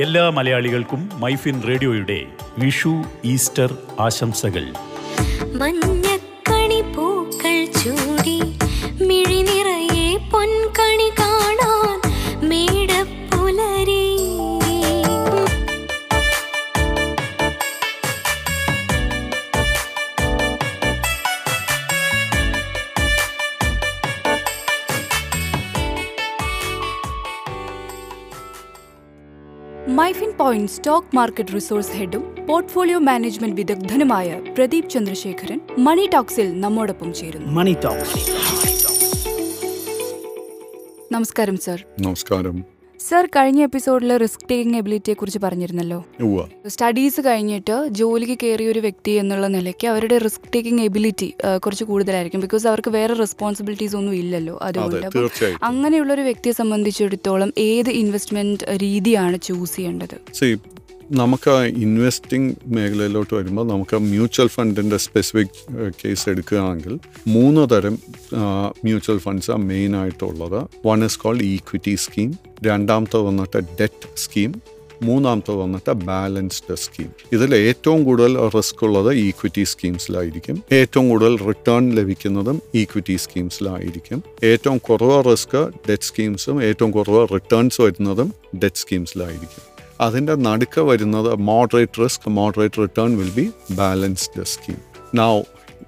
എല്ലാ മലയാളികൾക്കും മൈഫിൻ റേഡിയോയുടെ വിഷു ഈസ്റ്റർ ആശംസകൾ. മഞ്ഞക്കണി Myfin Point stock market resource ഹെഡും portfolio management വിദഗ്ധനുമായ പ്രദീപ് ചന്ദ്രശേഖരൻ മണി ടോക്സിൽ നമ്മോടൊപ്പം ചേരുന്നു. Money Talks. നമസ്കാരം സർ. നമസ്കാരം. സർ കഴിഞ്ഞ എപ്പിസോഡിൽ റിസ്ക് ടേക്കിംഗ് എബിലിറ്റിയെ കുറിച്ച് പറഞ്ഞിരുന്നല്ലോ. സ്റ്റഡീസ് കഴിഞ്ഞിട്ട് ജോലിക്ക് കയറിയ ഒരു വ്യക്തി എന്നുള്ള നിലയ്ക്ക് അവരുടെ റിസ്ക് ടേക്കിംഗ് എബിലിറ്റി കുറച്ച് കൂടുതലായിരിക്കും. ബിക്കോസ് അവർക്ക് വേറെ റെസ്പോൺസിബിലിറ്റീസ് ഒന്നും ഇല്ലല്ലോ അതുകൊണ്ട്. അങ്ങനെയുള്ള ഒരു വ്യക്തിയെ സംബന്ധിച്ചിടത്തോളം ഏത് ഇൻവെസ്റ്റ്മെന്റ് രീതിയാണ് ചൂസ് ചെയ്യേണ്ടത്? നമുക്ക് ഇൻവെസ്റ്റിംഗ് മേഖലയിലോട്ട് വരുമ്പോൾ നമുക്ക് മ്യൂച്വൽ ഫണ്ടിന്റെ സ്പെസിഫിക് കേസ് എടുക്കുകയാണെങ്കിൽ മൂന്ന് തരം മ്യൂച്വൽ ഫണ്ട്സ് മെയിൻ ആയിട്ടുള്ളത്. One is called equity scheme രണ്ടാമത്തെ വന്നിട്ട് ഡെറ്റ് സ്കീം മൂന്നാമത്തെ വന്നിട്ട് ബാലൻസ്ഡ് സ്കീം ഇതിൽ ഏറ്റവും കൂടുതൽ റിസ്ക് ഉള്ളത് ഈക്വിറ്റി സ്കീംസിലായിരിക്കും ഏറ്റവും കൂടുതൽ റിട്ടേൺ ലഭിക്കുന്നതും ഈക്വിറ്റി സ്കീംസിലായിരിക്കും ഏറ്റവും കുറവ് റിസ്ക് ഡെറ്റ് സ്കീംസും ഏറ്റവും കുറവ് റിട്ടേൺസ് വരുന്നതും ഡെറ്റ് സ്കീംസിലായിരിക്കും അതിന്റെ നടുക്ക് വരുന്നത് moderate risk moderate return will be balanced scheme now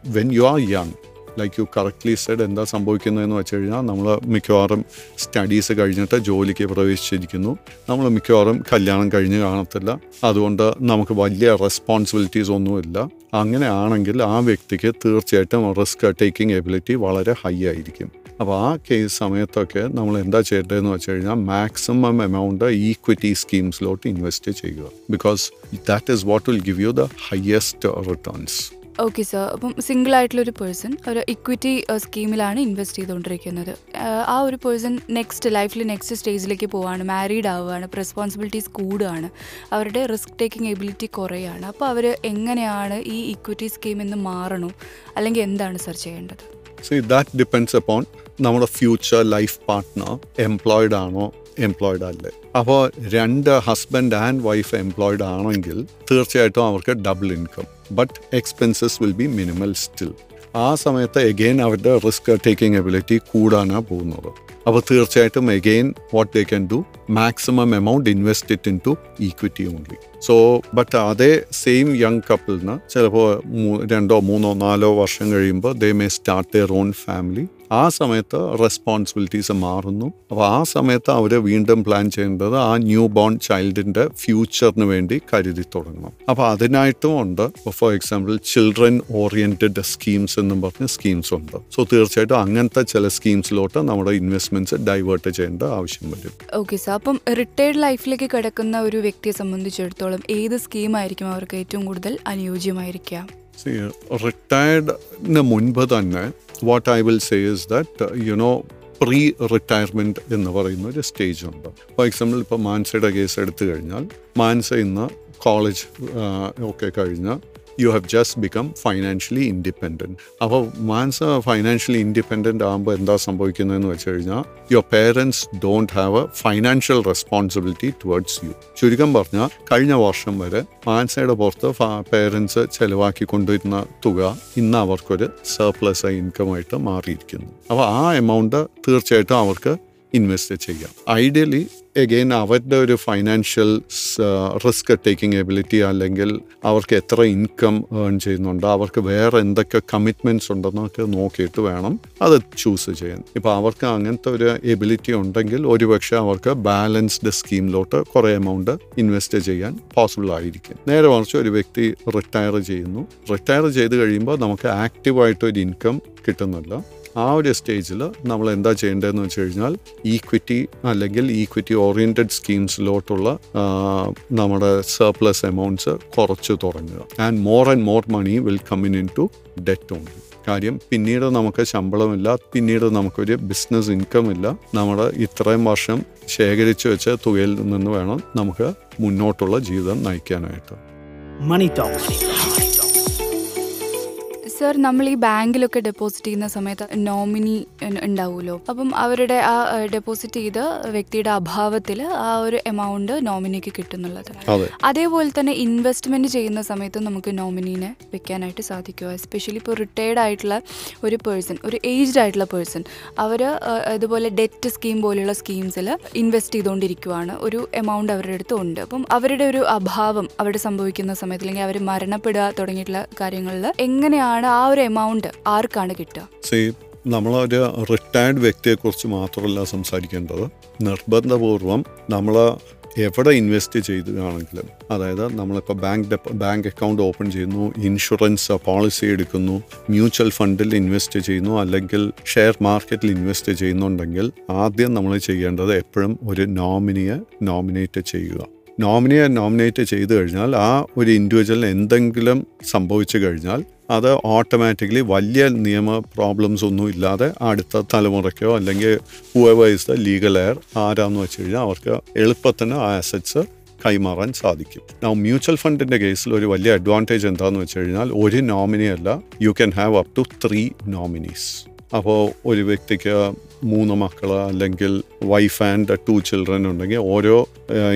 when you are young like you correctly said എന്താ സംഭവിക്കുന്നതെന്ന് വെച്ച് കഴിഞ്ഞാൽ നമ്മൾ മിക്കവാറും സ്റ്റഡീസ് കഴിഞ്ഞിട്ട് ജോലിക്ക് പ്രവേശിച്ചിരിക്കുന്നു. നമ്മൾ മിക്കവാറും കല്യാണം കഴിഞ്ഞ് കാണത്തില്ല. അതുകൊണ്ട് നമുക്ക് വലിയ റെസ്പോൺസിബിലിറ്റീസ് ഒന്നുമില്ല. അങ്ങനെയാണെങ്കിൽ ആ വ്യക്തിക്ക് തീർച്ചയായിട്ടും റിസ്ക് ടേക്കിംഗ് എബിലിറ്റി വളരെ ഹൈ ആയിരിക്കും. അപ്പോൾ ആ കേസ് സമയത്തൊക്കെ നമ്മൾ എന്താ ചെയ്യേണ്ടതെന്ന് വെച്ച് കഴിഞ്ഞാൽ മാക്സിമം എമൗണ്ട് ഈക്വിറ്റി സ്കീംസിലോട്ട് ഇൻവെസ്റ്റ് ചെയ്യുക. Because that is what will give you the highest returns okay sir അപ്പം സിംഗിൾ ആയിട്ടുള്ള ഒരു പേഴ്സൺ ഒരു ഇക്വിറ്റി സ്കീമിലാണ് ഇൻവെസ്റ്റ് ചെയ്തുകൊണ്ടിരിക്കുന്നത്. ആ ഒരു പേഴ്സൺ നെക്സ്റ്റ് ലൈഫിൽ നെക്സ്റ്റ് സ്റ്റേജിലേക്ക് പോവാണ് മാരീഡ് ആവുകയാണ് റെസ്പോൺസിബിലിറ്റീസ് കൂടുകയാണ് അവരുടെ റിസ്ക് ടേക്കിംഗ് എബിലിറ്റി കുറയാണ്. അപ്പോൾ അവർ എങ്ങനെയാണ് ഈ ഇക്വിറ്റി സ്കീമിൽ നിന്ന് മാറണോ? അല്ലെങ്കിൽ എന്താണ് സർ ചെയ്യേണ്ടത്? സി ദാറ്റ് ഡിപ്പെൻഡ്സ് അപ്പോൺ നമ്മുടെ ഫ്യൂച്ചർ ലൈഫ് പാർട്ട്ണർ എംപ്ലോയിഡ് ആണോ എംപ്ലോയിഡ് അല്ലേ? അപ്പോൾ രണ്ട് ഹസ്ബൻഡ് ആൻഡ് വൈഫ് എംപ്ലോയിഡ് ആണെങ്കിൽ തീർച്ചയായിട്ടും അവർക്ക് double income but expenses will be minimal still ആ സമയത്ത് എഗെയിൻ അവരുടെ റിസ്ക് ടേക്കിംഗ് എബിലിറ്റി കൂടാനാണ് പോകുന്നത്. അപ്പോൾ തീർച്ചയായിട്ടും again what they can do maximum amount invest it into equity only so but അതേ സെയിം യങ് കപ്പിളിന് ചിലപ്പോൾ രണ്ടോ മൂന്നോ നാലോ വർഷം കഴിയുമ്പോൾ they may start their own family ആ സമയത്ത് റെസ്പോൺസിബിലിറ്റീസ് മാറുന്നു. അപ്പോൾ ആ സമയത്ത് അവർ വീണ്ടും പ്ലാൻ ചെയ്യേണ്ടത് ആ ന്യൂ ബോൺ ചൈൽഡിന്റെ ഫ്യൂച്ചറിന് വേണ്ടി കരുതി തുടങ്ങണം. അപ്പോൾ അതിനായിട്ടും ഉണ്ട്. For example children oriented schemes എന്നും പറഞ്ഞ സ്കീംസ് ഉണ്ട്. സോ തീർച്ചയായിട്ടും അങ്ങനത്തെ ചില സ്കീംസിലോട്ട് നമ്മുടെ ഇൻവെസ്റ്റ്മെന്റ്സ് ഡൈവേർട്ട് ചെയ്യേണ്ട ആവശ്യം വരും. ഓക്കെ സാർ അപ്പം റിട്ടയർഡ് ലൈഫിലേക്ക് കിടക്കുന്ന ഒരു വ്യക്തിയെ സംബന്ധിച്ചിടത്തോളം ഏത് സ്കീമായിരിക്കും അവർക്ക് ഏറ്റവും കൂടുതൽ അനുയോജ്യമായിരിക്കുക? റിട്ടയർഡിന് മുൻപ് തന്നെ what I will say is that you know pre retirement എന്ന് പറയുന്ന ഒരു സ്റ്റേജ് ഉണ്ട്. ഫോർ എക്സാമ്പിൾ ഇപ്പോൾ മാൻസയുടെ കേസ് എടുത്തു കഴിഞ്ഞാൽ മാൻസ ഇന്ന് കോളേജ് ഒക്കെ കഴിഞ്ഞ് you have just become financially independent അപ്പോൾ മാൻസ് ഫൈനാൻഷ്യലി ഇൻഡിപെൻഡന്റ് ആകുമ്പോൾ എന്താ സംഭവിക്കുന്നതെന്ന് വെച്ച് കഴിഞ്ഞാൽ your parents don't have a financial responsibility towards you ചുരുക്കം പറഞ്ഞാൽ കഴിഞ്ഞ വർഷം വരെ മാൻസയുടെ പുറത്ത് പേരൻസ് ചെലവാക്കിക്കൊണ്ടിരുന്ന തുക ഇന്ന് അവർക്കൊരു സർപ്ലസ് ഇൻകമായിട്ട് മാറിയിരിക്കുന്നു. അപ്പോൾ ആ എമൗണ്ട് തീർച്ചയായിട്ടും അവർക്ക് ഇൻവെസ്റ്റ് ചെയ്യാം ഐഡിയലി എഗെയിൻ അവരുടെ ഒരു ഫൈനാൻഷ്യൽ റിസ്ക് ടേക്കിംഗ് എബിലിറ്റി അല്ലെങ്കിൽ അവർക്ക് എത്ര ഇൻകം ഏൺ ചെയ്യുന്നുണ്ട് അവർക്ക് വേറെ എന്തൊക്കെ കമ്മിറ്റ്മെന്റ്സ് ഉണ്ടെന്നൊക്കെ നോക്കിയിട്ട് വേണം അത് ചൂസ് ചെയ്യാൻ. ഇപ്പോൾ അവർക്ക് അങ്ങനത്തെ ഒരു എബിലിറ്റി ഉണ്ടെങ്കിൽ ഒരുപക്ഷെ അവർക്ക് ബാലൻസ്ഡ് സ്കീമിലോട്ട് കുറേ എമൗണ്ട് ഇൻവെസ്റ്റ് ചെയ്യാൻ പോസിബിൾ ആയിരിക്കും. നേരെ മറിച്ച് ഒരു വ്യക്തി റിട്ടയർ ചെയ്യുന്നു. റിട്ടയർ ചെയ്ത് കഴിയുമ്പോൾ നമുക്ക് ആക്റ്റീവായിട്ട് ഒരു ഇൻകം കിട്ടുന്നില്ല. ആ ഒരു സ്റ്റേജിൽ നമ്മൾ എന്താ ചെയ്യേണ്ടതെന്ന് വെച്ച് കഴിഞ്ഞാൽ ഈക്വിറ്റി അല്ലെങ്കിൽ ഈക്വിറ്റി ഓറിയന്റഡ് സ്കീംസിലോട്ടുള്ള നമ്മുടെ സർപ്ലസ് എമൗണ്ട്സ് കുറച്ച് തുടങ്ങുക. And more and more money will coming into debt only കാര്യം പിന്നീട് നമുക്ക് ശമ്പളമില്ല പിന്നീട് നമുക്കൊരു ബിസിനസ് ഇൻകം ഇല്ല. നമ്മൾ ഇത്രയും വർഷം ശേഖരിച്ചു വെച്ച തുകയിൽ നിന്ന് വേണം നമുക്ക് മുന്നോട്ടുള്ള ജീവിതം നയിക്കാനായിട്ട്. മണി ടോക്സ് സർ നമ്മൾ ഈ ബാങ്കിലൊക്കെ ഡെപ്പോസിറ്റ് ചെയ്യുന്ന സമയത്ത് നോമിനി ഉണ്ടാവുമല്ലോ. അപ്പം അവരുടെ ആ ഡെപ്പോസിറ്റ് ചെയ്ത വ്യക്തിയുടെ അഭാവത്തിൽ ആ ഒരു എമൗണ്ട് നോമിനിക്ക് കിട്ടുന്നുള്ളത്. അതേപോലെ തന്നെ ഇൻവെസ്റ്റ്മെന്റ് ചെയ്യുന്ന സമയത്ത് നമുക്ക് നോമിനീനെ വെക്കാനായിട്ട് സാധിക്കുക. എസ്പെഷ്യലി ഇപ്പോൾ റിട്ടയർഡ് ആയിട്ടുള്ള ഒരു പേഴ്സൺ ഒരു ഏജ്ഡ് ആയിട്ടുള്ള പേഴ്സൺ അവർ ഇതുപോലെ ഡെറ്റ് സ്കീം പോലെയുള്ള സ്കീംസിൽ ഇൻവെസ്റ്റ് ചെയ്തുകൊണ്ടിരിക്കുവാണ്. ഒരു എമൗണ്ട് അവരുടെ അടുത്ത് ഉണ്ട്. അപ്പം അവരുടെ ഒരു അഭാവം അവിടെ സംഭവിക്കുന്ന സമയത്ത് അല്ലെങ്കിൽ അവർ മരണപ്പെടുക തുടങ്ങിയിട്ടുള്ള കാര്യങ്ങളിൽ എങ്ങനെയാണ് ആ ഒരു എമൗണ്ട് ആർക്കാണ് കിട്ടുക? നമ്മൾ നമ്മളൊരു റിട്ടയർഡ് വ്യക്തിയെക്കുറിച്ച് മാത്രമല്ല സംസാരിക്കേണ്ടത്. നിർബന്ധപൂർവം നമ്മൾ എവിടെ ഇൻവെസ്റ്റ് ചെയ്തതാണെങ്കിലും അതായത് നമ്മളിപ്പോൾ ബാങ്ക് ഡെപ്പ ബാങ്ക് അക്കൗണ്ട് ഓപ്പൺ ചെയ്യുന്നു ഇൻഷുറൻസ് പോളിസി എടുക്കുന്നു മ്യൂച്വൽ ഫണ്ടിൽ ഇൻവെസ്റ്റ് ചെയ്യുന്നു അല്ലെങ്കിൽ ഷെയർ മാർക്കറ്റിൽ ഇൻവെസ്റ്റ് ചെയ്യുന്നുണ്ടെങ്കിൽ ആദ്യം നമ്മൾ ചെയ്യേണ്ടത് എപ്പോഴും ഒരു നോമിനിയെ നോമിനേറ്റ് ചെയ്യുക. നോമിനിയെ നോമിനേറ്റ് ചെയ്തു കഴിഞ്ഞാൽ ആ ഒരു ഇൻഡിവിജ്വലിന് എന്തെങ്കിലും സംഭവിച്ചു കഴിഞ്ഞാൽ അത് ഓട്ടോമാറ്റിക്കലി വലിയ നിയമ പ്രോബ്ലംസ് ഒന്നും ഇല്ലാതെ അടുത്ത തലമുറയ്ക്കോ അല്ലെങ്കിൽ whoever is the legal heir ആരാന്ന് വെച്ച് കഴിഞ്ഞാൽ അവർക്ക് എളുപ്പത്തിന് ആ അസറ്റ്സ് കൈമാറാൻ സാധിക്കും. നൗ മ്യൂച്വൽ ഫണ്ടിന്റെ കേസിൽ ഒരു വലിയ അഡ്വാന്റേജ് എന്താണെന്ന് വെച്ച് കഴിഞ്ഞാൽ ഒരു നോമിനി അല്ല you can have up to three nominees അപ്പോൾ ഒരു വ്യക്തിക്ക് മൂന്ന് മക്കൾ അല്ലെങ്കിൽ വൈഫ് ആൻഡ് ടു ചിൽഡ്രൻ ഉണ്ടെങ്കിൽ ഓരോ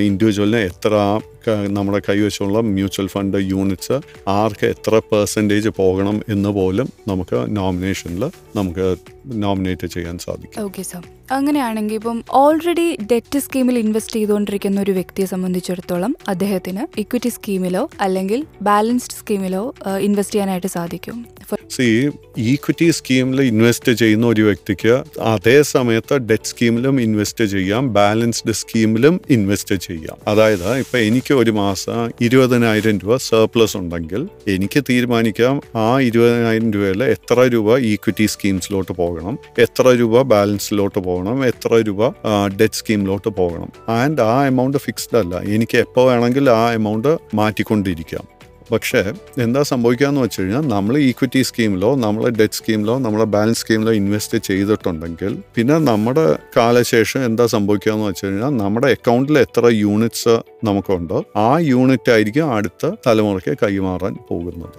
ഇൻഡിവിജ്വലിന് എത്ര നമ്മുടെ കൈവശമുള്ള മ്യൂച്വൽ ഫണ്ട് യൂണിറ്റ്സ് ആർക്ക് എത്ര പെർസെന്റേജ് പോകണം എന്ന് പോലും നമുക്ക് നോമിനേഷനിൽ നമുക്ക് നോമിനേറ്റ് ചെയ്യാൻ സാധിക്കും. ഓക്കെ സാർ അങ്ങനെയാണെങ്കിൽ ഇപ്പം ഓൾറെഡി ഡെറ്റ് സ്കീമിൽ ഇൻവെസ്റ്റ് ചെയ്തുകൊണ്ടിരിക്കുന്ന ഒരു വ്യക്തിയെ സംബന്ധിച്ചിടത്തോളം അദ്ദേഹത്തിന് ഇക്വിറ്റി സ്കീമിലോ അല്ലെങ്കിൽ ബാലൻസ്ഡ് സ്കീമിലോ ഇൻവെസ്റ്റ് ചെയ്യാനായിട്ട് സാധിക്കും. സി ഈക്വിറ്റി സ്കീമിൽ ഇൻവെസ്റ്റ് ചെയ്യുന്ന ഒരു വ്യക്തിക്ക് അതേ സമയത്ത് ഡെറ്റ് സ്കീമിലും ഇൻവെസ്റ്റ് ചെയ്യാം ബാലൻസ്ഡ് സ്കീമിലും ഇൻവെസ്റ്റ് ചെയ്യാം. അതായത് ഇപ്പം എനിക്ക് ഒരു മാസം ഇരുപതിനായിരം രൂപ സർപ്ലസ് ഉണ്ടെങ്കിൽ എനിക്ക് തീരുമാനിക്കാം ആ ഇരുപതിനായിരം രൂപയിൽ എത്ര രൂപ ഈക്വിറ്റി സ്കീംസിലോട്ട് പോകണം എത്ര രൂപ ബാലൻസിലോട്ട് പോകണം എത്ര രൂപ ഡെറ്റ് സ്കീമിലോട്ട് പോകണം. ആൻഡ് ആ എമൗണ്ട് ഫിക്സ്ഡ് അല്ല. എനിക്ക് എപ്പോൾ വേണമെങ്കിൽ ആ എമൗണ്ട് മാറ്റിക്കൊണ്ടിരിക്കാം. പക്ഷേ എന്താ സംഭവിക്കാന്ന് വെച്ച് കഴിഞ്ഞാൽ നമ്മൾ ഈക്വിറ്റി സ്കീമിലോ നമ്മളെ ഡെറ്റ് സ്കീമിലോ നമ്മളെ ബാലൻസ് സ്കീമിലോ ഇൻവെസ്റ്റ് ചെയ്തിട്ടുണ്ടെങ്കിൽ പിന്നെ നമ്മുടെ കാലശേഷം എന്താ സംഭവിക്കാന്ന് വെച്ച് കഴിഞ്ഞാൽ നമ്മുടെ അക്കൗണ്ടിൽ എത്ര യൂണിറ്റ്സ് നമുക്കുണ്ടോ ആ യൂണിറ്റ് ആയിരിക്കും അടുത്ത തലമുറയ്ക്ക് കൈമാറാൻ പോകുന്നത്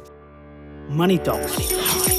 മണി Talks.